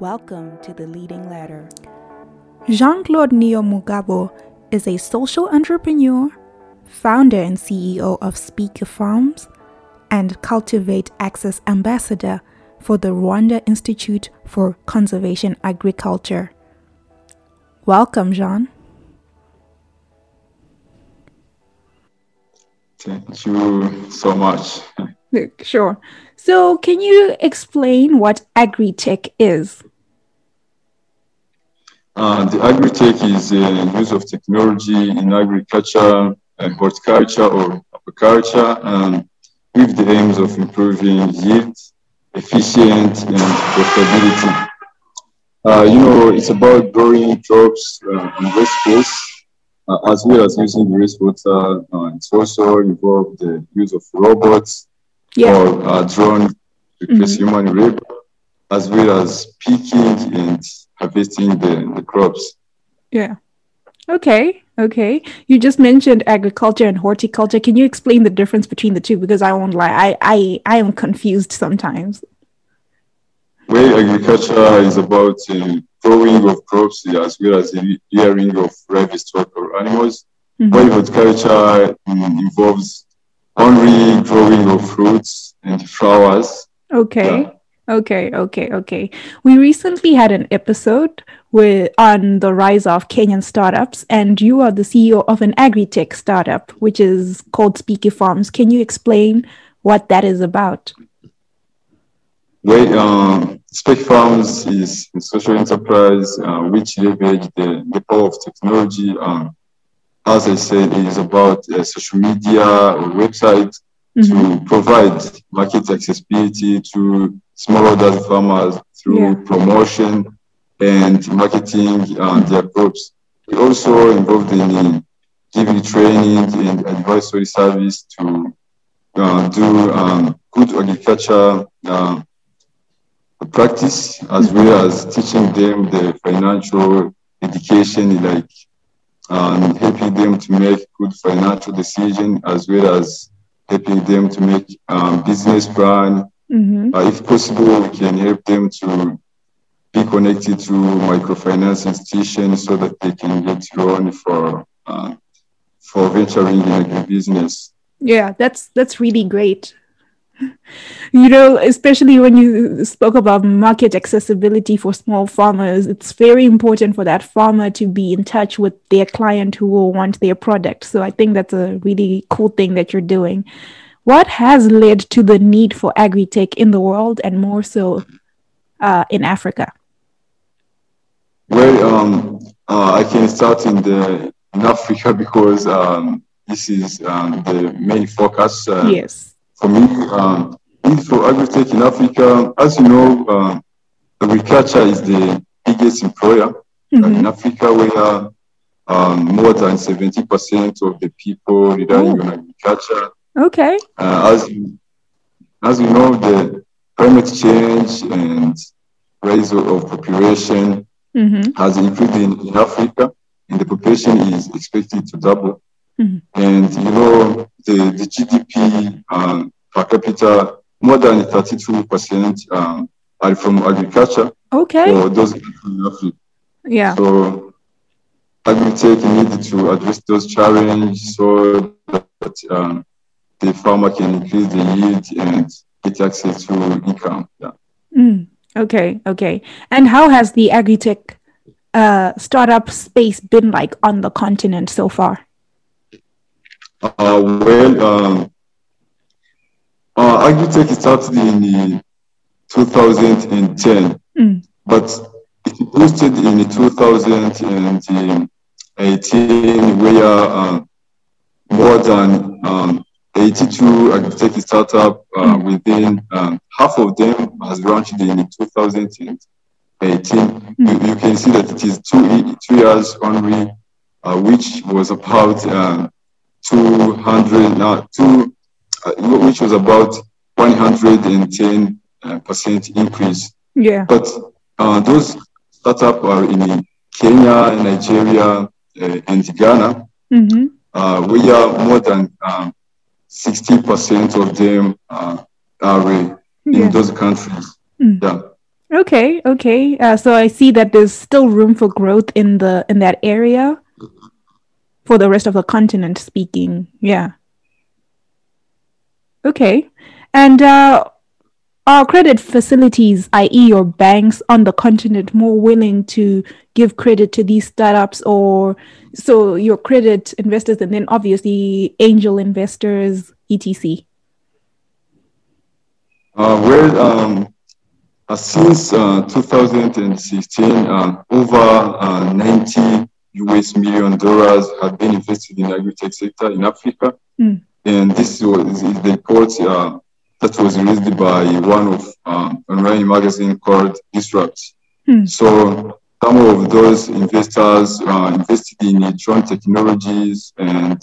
Welcome to the Leading Ladder. Jean Claude Niyomugabo is a social entrepreneur, founder and CEO of Speke Farms, and Cultivate Access Ambassador for the Rwanda Institute for Conservation Agriculture. Welcome, Jean. Thank you so much. Sure. So, can you explain what agri-tech is? Uh, the agri-tech is a use of technology in agriculture and horticulture or aquaculture and with the aims of improving yield, efficient and profitability. Uh, you know, it's about growing crops uh, and waste space, uh, as well as using the wastewater. Uh, it's also involved the use of robots Yeah. or uh, drone to replace human labor, as well as picking and harvesting the, the crops. Yeah. Okay. Okay. You just mentioned agriculture and horticulture. Can you explain the difference between the two? Because I won't lie, I I, I am confused sometimes. Where agriculture is about uh, growing of crops as well as the rearing of livestock or animals, Mhm. while horticulture um, involves only growing of fruits and flowers. Okay. Yeah. Okay, okay, okay. We recently had an episode with on the rise of Kenyan startups, and you are the CEO of an agri-tech startup, which is called Speke Farms. Can you explain what that is about? Where um, Speke Farms is a social enterprise uh, which leverage the, the power of technology. Um, as I said, it is about uh, social media or website To provide market accessibility to smallholder farmers through Yeah. promotion and marketing uh, their crops. We also involved in giving training and advisory service to uh, do um, good agriculture uh, practice as well as teaching them the financial education, like um, helping them to make good financial decision as well as helping them to make um, business plan. Mhm. Uh, if possible, we can help them to be connected to microfinance institutions so that they can get loan for uh, for venturing in agribusiness. Yeah, that's that's really great. You know, especially when you spoke about market accessibility for small farmers, it's very important for that farmer to be in touch with their client who will want their product. So I think that's a really cool thing that you're doing. What has led to the need for agri-tech in the world and more so uh, in Africa? Well, um, uh, I can start in the in Africa because um, this is um, the main focus uh, yes. For me. Um, for agri-tech in Africa, as you know, um, agriculture is the biggest employer uh, Mhm. in Africa, where um, more than 70% of the people relying Oh. on agriculture. Okay. Uh, as, you- as you know, the climate change and rise of, population hmm has increased in, in Africa, and the population is expected to double. Mhm. And you know, the, the GDP um, per capita, more than 32% um, are from agriculture Okay. for those in Africa. Yeah. So agri-tech needed to address those challenges so that um, the farmer can increase the yield and get access to income. Yeah. Mm, okay, okay. And how has the agri-tech uh, startup space been like on the continent so far? Uh, well, um, uh, agri-tech started in the 2010, Mm. but it boosted in the 2018, where uh, more than um, 82 agri-tech startup uh, within um, half of them has launched in 2018. You, you can see that it is two, two years only, uh, which was about uh, 200, now two, uh, which was about 110 uh, percent increase. Yeah. But uh, those startups are in Kenya, Nigeria, uh, and Ghana, hmm uh, where more than um, 60% of them uh, are uh, in Yeah. those countries. Mm. Yeah. Okay, okay. Uh, so I see that there's still room for growth in the in that area for the rest of the continent. Speaking, yeah. Okay, and uh, are credit facilities, i.e., your banks on the continent, more willing to give credit to these startups, or so your credit investors, and then obviously angel investors, etc. Uh, well, um, uh, since uh, 2016, uh, over uh, 90 US million dollars have been invested in the agri-tech sector in Africa. Mm. And this was the report uh, that was released by one of um, online magazine called Disrupt. Hmm. So some of those investors uh, invested in drone technologies and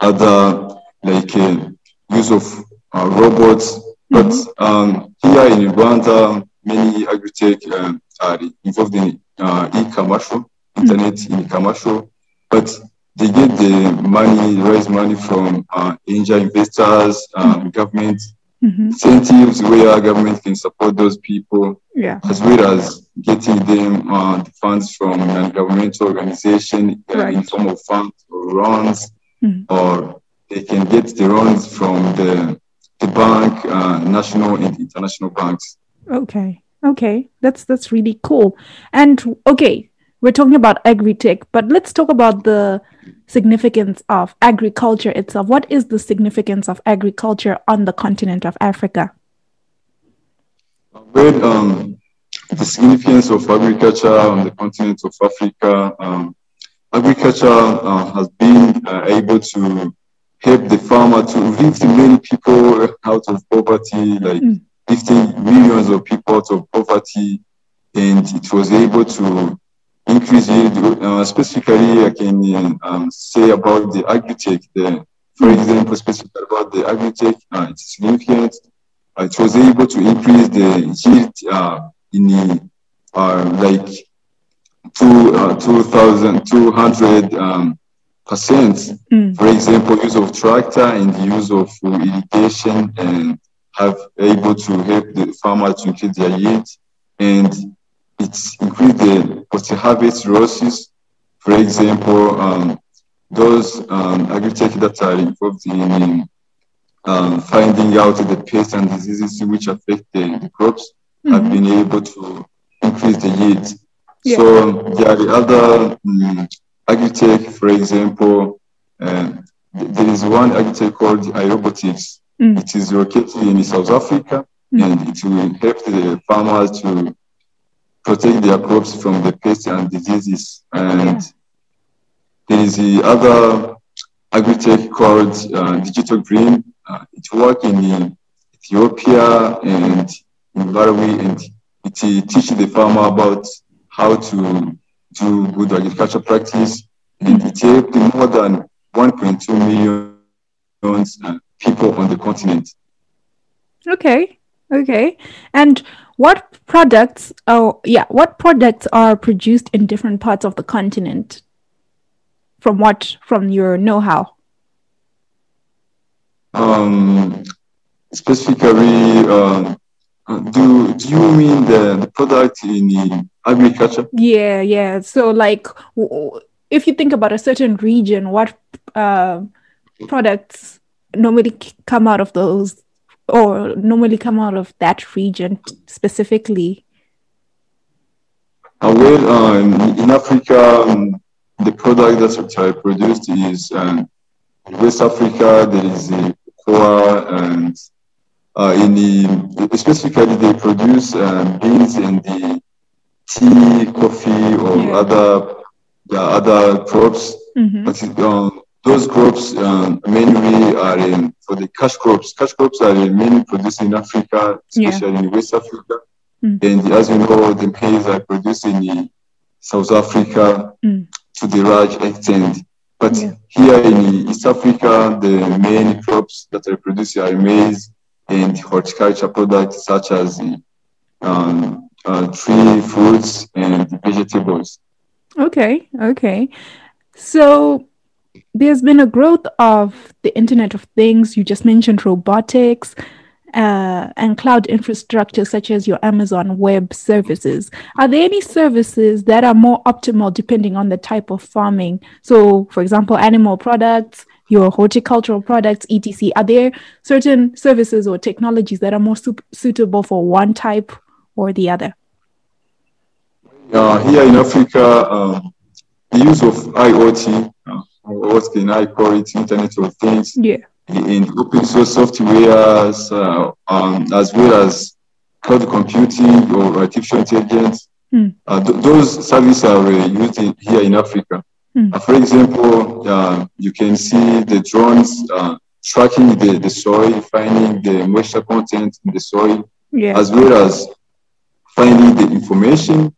other like uh, use of uh, robots. But Mm-hmm. um, here in Rwanda, many agri-tech um, are involved in uh, e-commercial, internet e-commercial, but they get the money, raise money from uh, angel investors, um, government hmm incentives where government can support those people, Yeah. as well as getting them uh, the funds from non-governmental organization uh, in form of funds or loans, Mhm. or they can get the loans from the, the bank, uh, national and international banks. Okay. Okay. That's that's really cool. And okay, we're talking about agri-tech, but let's talk about the significance of agriculture itself. What is the significance of agriculture on the continent of Africa? Well, um, the significance of agriculture on the continent of Africa, um, agriculture uh, has been uh, able to help the farmer to lift many people out of poverty, like Mm. lifting millions of people out of poverty, and it was able to increase. Uh, specifically, I can um, say about the agri-tech. The, for example, specifically about the agri-tech, uh, it's significant uh, it was able to increase the yield uh, in the, uh, like two, uh, 2,200 um, percent. Mm. For example, use of tractor and the use of irrigation and have able to help the farmer to increase their yield and it's increased the post-harvest losses. For example, um, those um, agri-tech that are involved in um, finding out the pests and diseases which affect the, the crops have Mhm. been able to increase the yield. Yeah. So there are the other um, agri-tech, for example, um, th- there is one agri-tech called Aerobotics. Mm. It is located in South Africa Mm. and it will help the farmers to protect their crops from the pests and diseases. And Yeah. there is the other agri-tech called uh, Digital Green. Uh, it works in Ethiopia and in Malawi, and it uh, teaches the farmer about how to do good agriculture practice. And it helped more than 1.2 million uh, people on the continent. Okay. Okay. And what products oh yeah, what products are produced in different parts of the continent? From what from your know-how? Um, specifically, um, uh, do do you mean the, the product in the agriculture? Yeah, yeah. So like if you think about a certain region, what uh, products normally come out of those or normally come out of that region specifically? Uh, well, uh, in, Africa, um, the product that are produced is um, West Africa. There is the cocoa, and uh, in the specifically they produce um, beans and the tea, coffee, or Yeah. other yeah, other crops. Mhm. But um, those crops um, mainly are in, for the cash crops. Cash crops are mainly produced in Africa, Yeah. especially in West Africa. Mm. And as you know, the maize are produced in South Africa Mm. to the large extent. But Yeah. here in East Africa, the main crops that are produced are maize and horticulture products such as um, uh, tree fruits and vegetables. Okay, okay. So there's been a growth of the Internet of Things. You just mentioned robotics uh, and cloud infrastructure, such as your Amazon Web Services, are there any services that are more optimal depending on the type of farming? So, for example, animal products, your horticultural products, etc. Are there certain services or technologies that are more su- suitable for one type or the other? Uh, here in Africa, um, the use of IoT, uh, what can I call it, Internet of Things, yeah. in open source software, uh, um, as well as cloud computing or artificial intelligence. Mm. Th- those services are uh, used in, here in Africa. Mm. for example, you can see the drones tracking the, the soil, finding the moisture content in the soil, yeah. as well as finding the information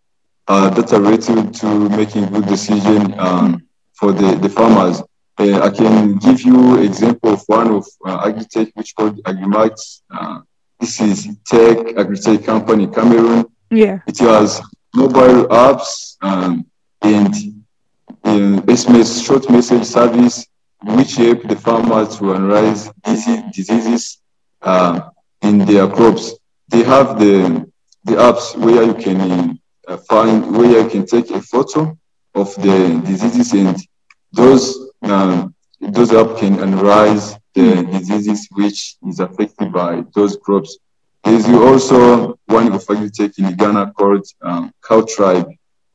uh, that are related to making good decision um, for the, the farmers. Uh, I can give you example of one of uh, Agritech, which called Agrimax. Uh, this is tech Agritech company Cameroon. Yeah. It has mobile apps um, and SMS short message service, which help the farmers to analyze disease, diseases uh, in their crops. They have the the apps where you can uh, find where you can take a photo of the diseases and those um, those apps can analyze the diseases which is affected by those crops. There's also one of agritech in Ghana called um, Cowtribe.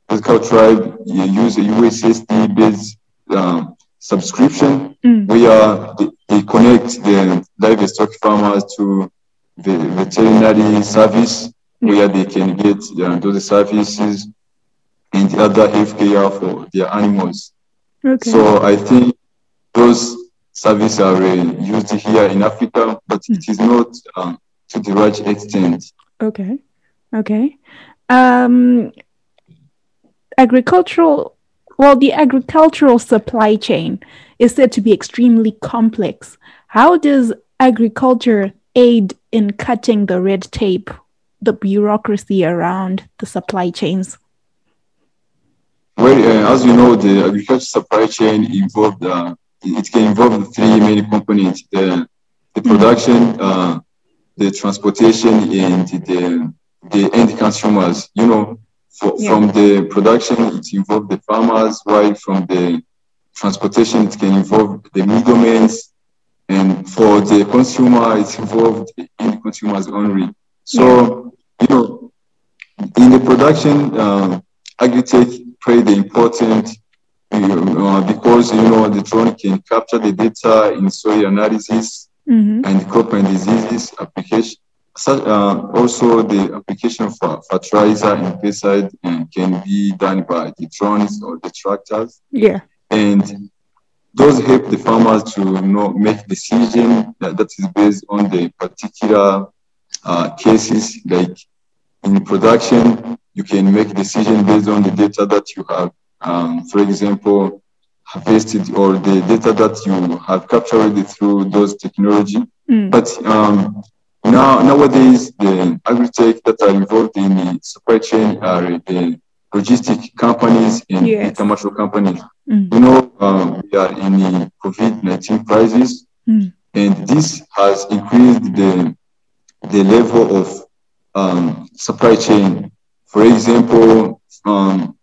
The Cowtribe you use a USSD based um, subscription Mm. where they, they connect the livestock farmers to the veterinary service where they can get uh, those services and the other health care for their animals. Okay. So I think those services are uh, used here in Africa, but it is not um, to the large extent. Okay. Okay. Um, agricultural, well, the agricultural supply chain is said to be extremely complex. How does agriculture aid in cutting the red tape, the bureaucracy around the supply chains? Well, uh, as you know, the agriculture supply chain involved, uh, it can involve three main components, the, the production, uh, the transportation, and the, the end consumers. You know, for, Yeah. from the production, it involves the farmers, while from the transportation, it can involve the middlemen, and for the consumer, it's involved the end consumers only. So, you know, in the production, uh, agritech play the important uh, because you know the drone can capture the data in soil analysis Mm-hmm. and crop and diseases application. Uh, also, the application for fertilizer and pesticide uh, can be done by the drones or the tractors, Yeah. and those help the farmers to you know make decision that, that is based on the particular uh, cases. Like in production, you can make decision based on the data that you have. Um, for example, harvested or the data that you have captured through those technology. Mm. But um, now nowadays, the agri-tech that are involved in the supply chain are the logistic companies and Yes. the commercial companies. Mm. You know, um, we are in the COVID-19 crisis, Mm. and this has increased the the level of um, supply chain. For example, um,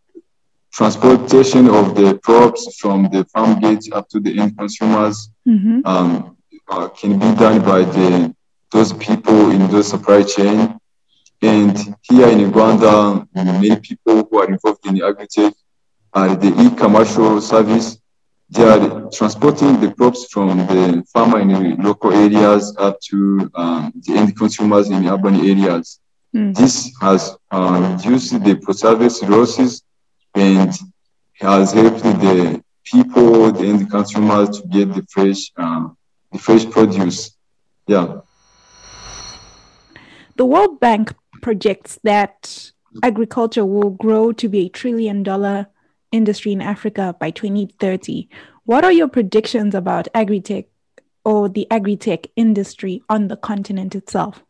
transportation of the crops from the farm gate up to the end consumers Mm-hmm. um, uh, can be done by the those people in the supply chain. And here in Uganda, many people who are involved in the agritech are the e-commercial service. They are transporting the crops from the farmer in the local areas up to um, the end consumers in urban areas. Mm. This has uh, reduced the service losses and has helped the people, the end consumers, to get the fresh, uh, the fresh produce. Yeah. The World Bank projects that agriculture will grow to be a trillion dollar industry in Africa by 2030. What are your predictions about agri-tech or the agri-tech industry on the continent itself?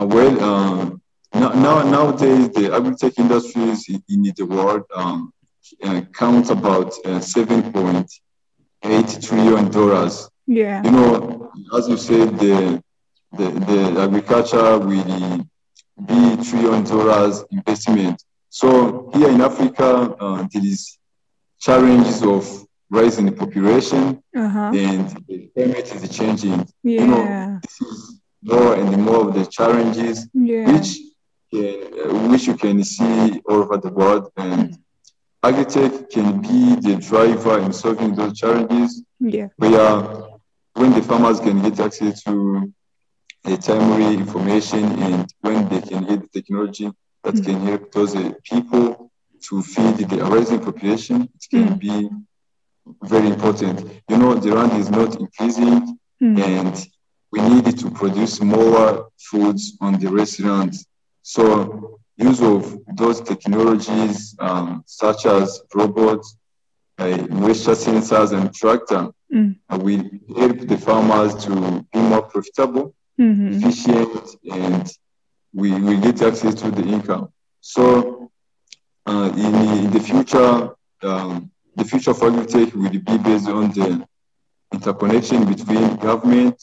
Uh, well, um, now, now nowadays the agri-tech industries in, in the world um, uh, count about uh, 7.8 trillion dollars. Yeah. You know, as you said, the the, the agriculture will be trillion dollars investment. So here in Africa, uh, there is challenges of rising the population Uh-huh. and the climate is changing. Yeah. You know, this is more and more of the challenges yeah. which can, uh, which you can see all over the world and agritech can be the driver in solving those challenges yeah. where when the farmers can get access to the timely information and when they can get the technology that Mm. can help those uh, people to feed the rising population, it can Mm. be very important. You know, the land is not increasing Mm. and we need to produce more foods on the restaurant. So use of those technologies um, such as robots, uh, moisture sensors and tractor Mm. uh, will help the farmers to be more profitable, Mhm. efficient, and we will get access to the income. So uh, in, in the future, um, the future of agritech will be based on the interconnection between government,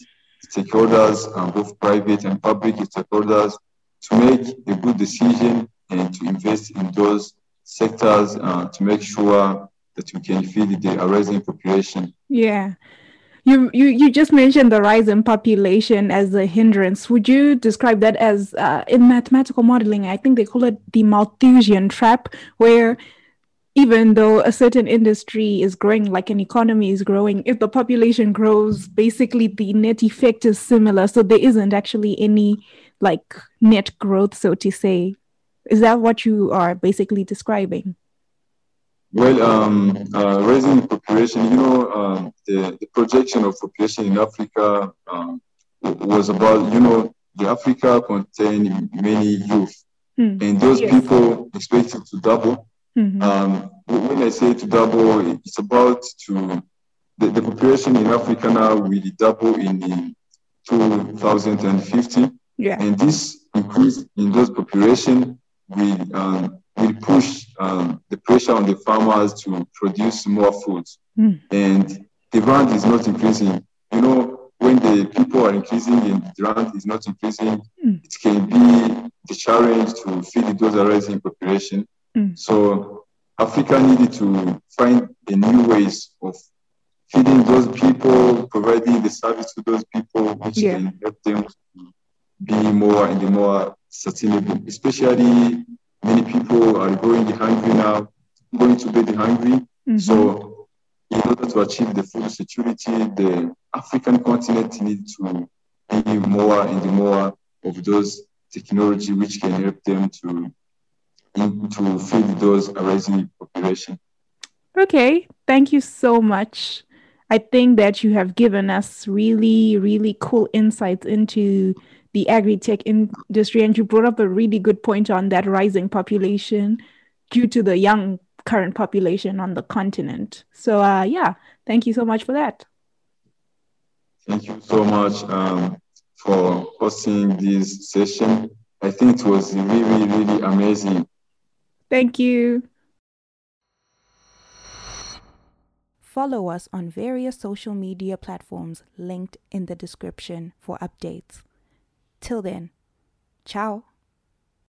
stakeholders, and both private and public stakeholders to make a good decision and to invest in those sectors uh, to make sure that we can feed the rising population. Yeah. You, you you just mentioned the rise in population as a hindrance. Would you describe that as uh, in mathematical modeling? I think they call it the Malthusian trap, where even though a certain industry is growing, like an economy is growing, if the population grows, basically the net effect is similar. So there isn't actually any like net growth, so to say. Is that what you are basically describing? Well, um, uh, raising population, you know, um, the, the projection of population in Africa um, was about, you know, the Africa contain many youth, Hmm. and those Yes. people expected to double. Mhm. Um, when I say to double, it's about to the, the population in Africa now will double in the 2050, yeah. and this increase in those population will um, will push um, the pressure on the farmers to produce more food, Mm. and demand is not increasing. You know, when the people are increasing and the demand is not increasing, Mm. it can be the challenge to feed those rising population. Mm. So Africa needed to find a new ways of feeding those people, providing the service to those people, which Yeah. can help them to be more and more sustainable. Especially many people are going hungry now, going to bed hungry. Mhm. So in order to achieve the food security, the African continent needs to be more and more of those technology which can help them to to feed those rising population. Okay, thank you so much. I think that you have given us really, really cool insights into the agri-tech industry, and you brought up a really good point on that rising population due to the young current population on the continent. So, uh, yeah, thank you so much for that. Thank you so much um, for hosting this session. I think it was really, really amazing. Thank you. Follow us on various social media platforms linked in the description for updates. Till then, ciao.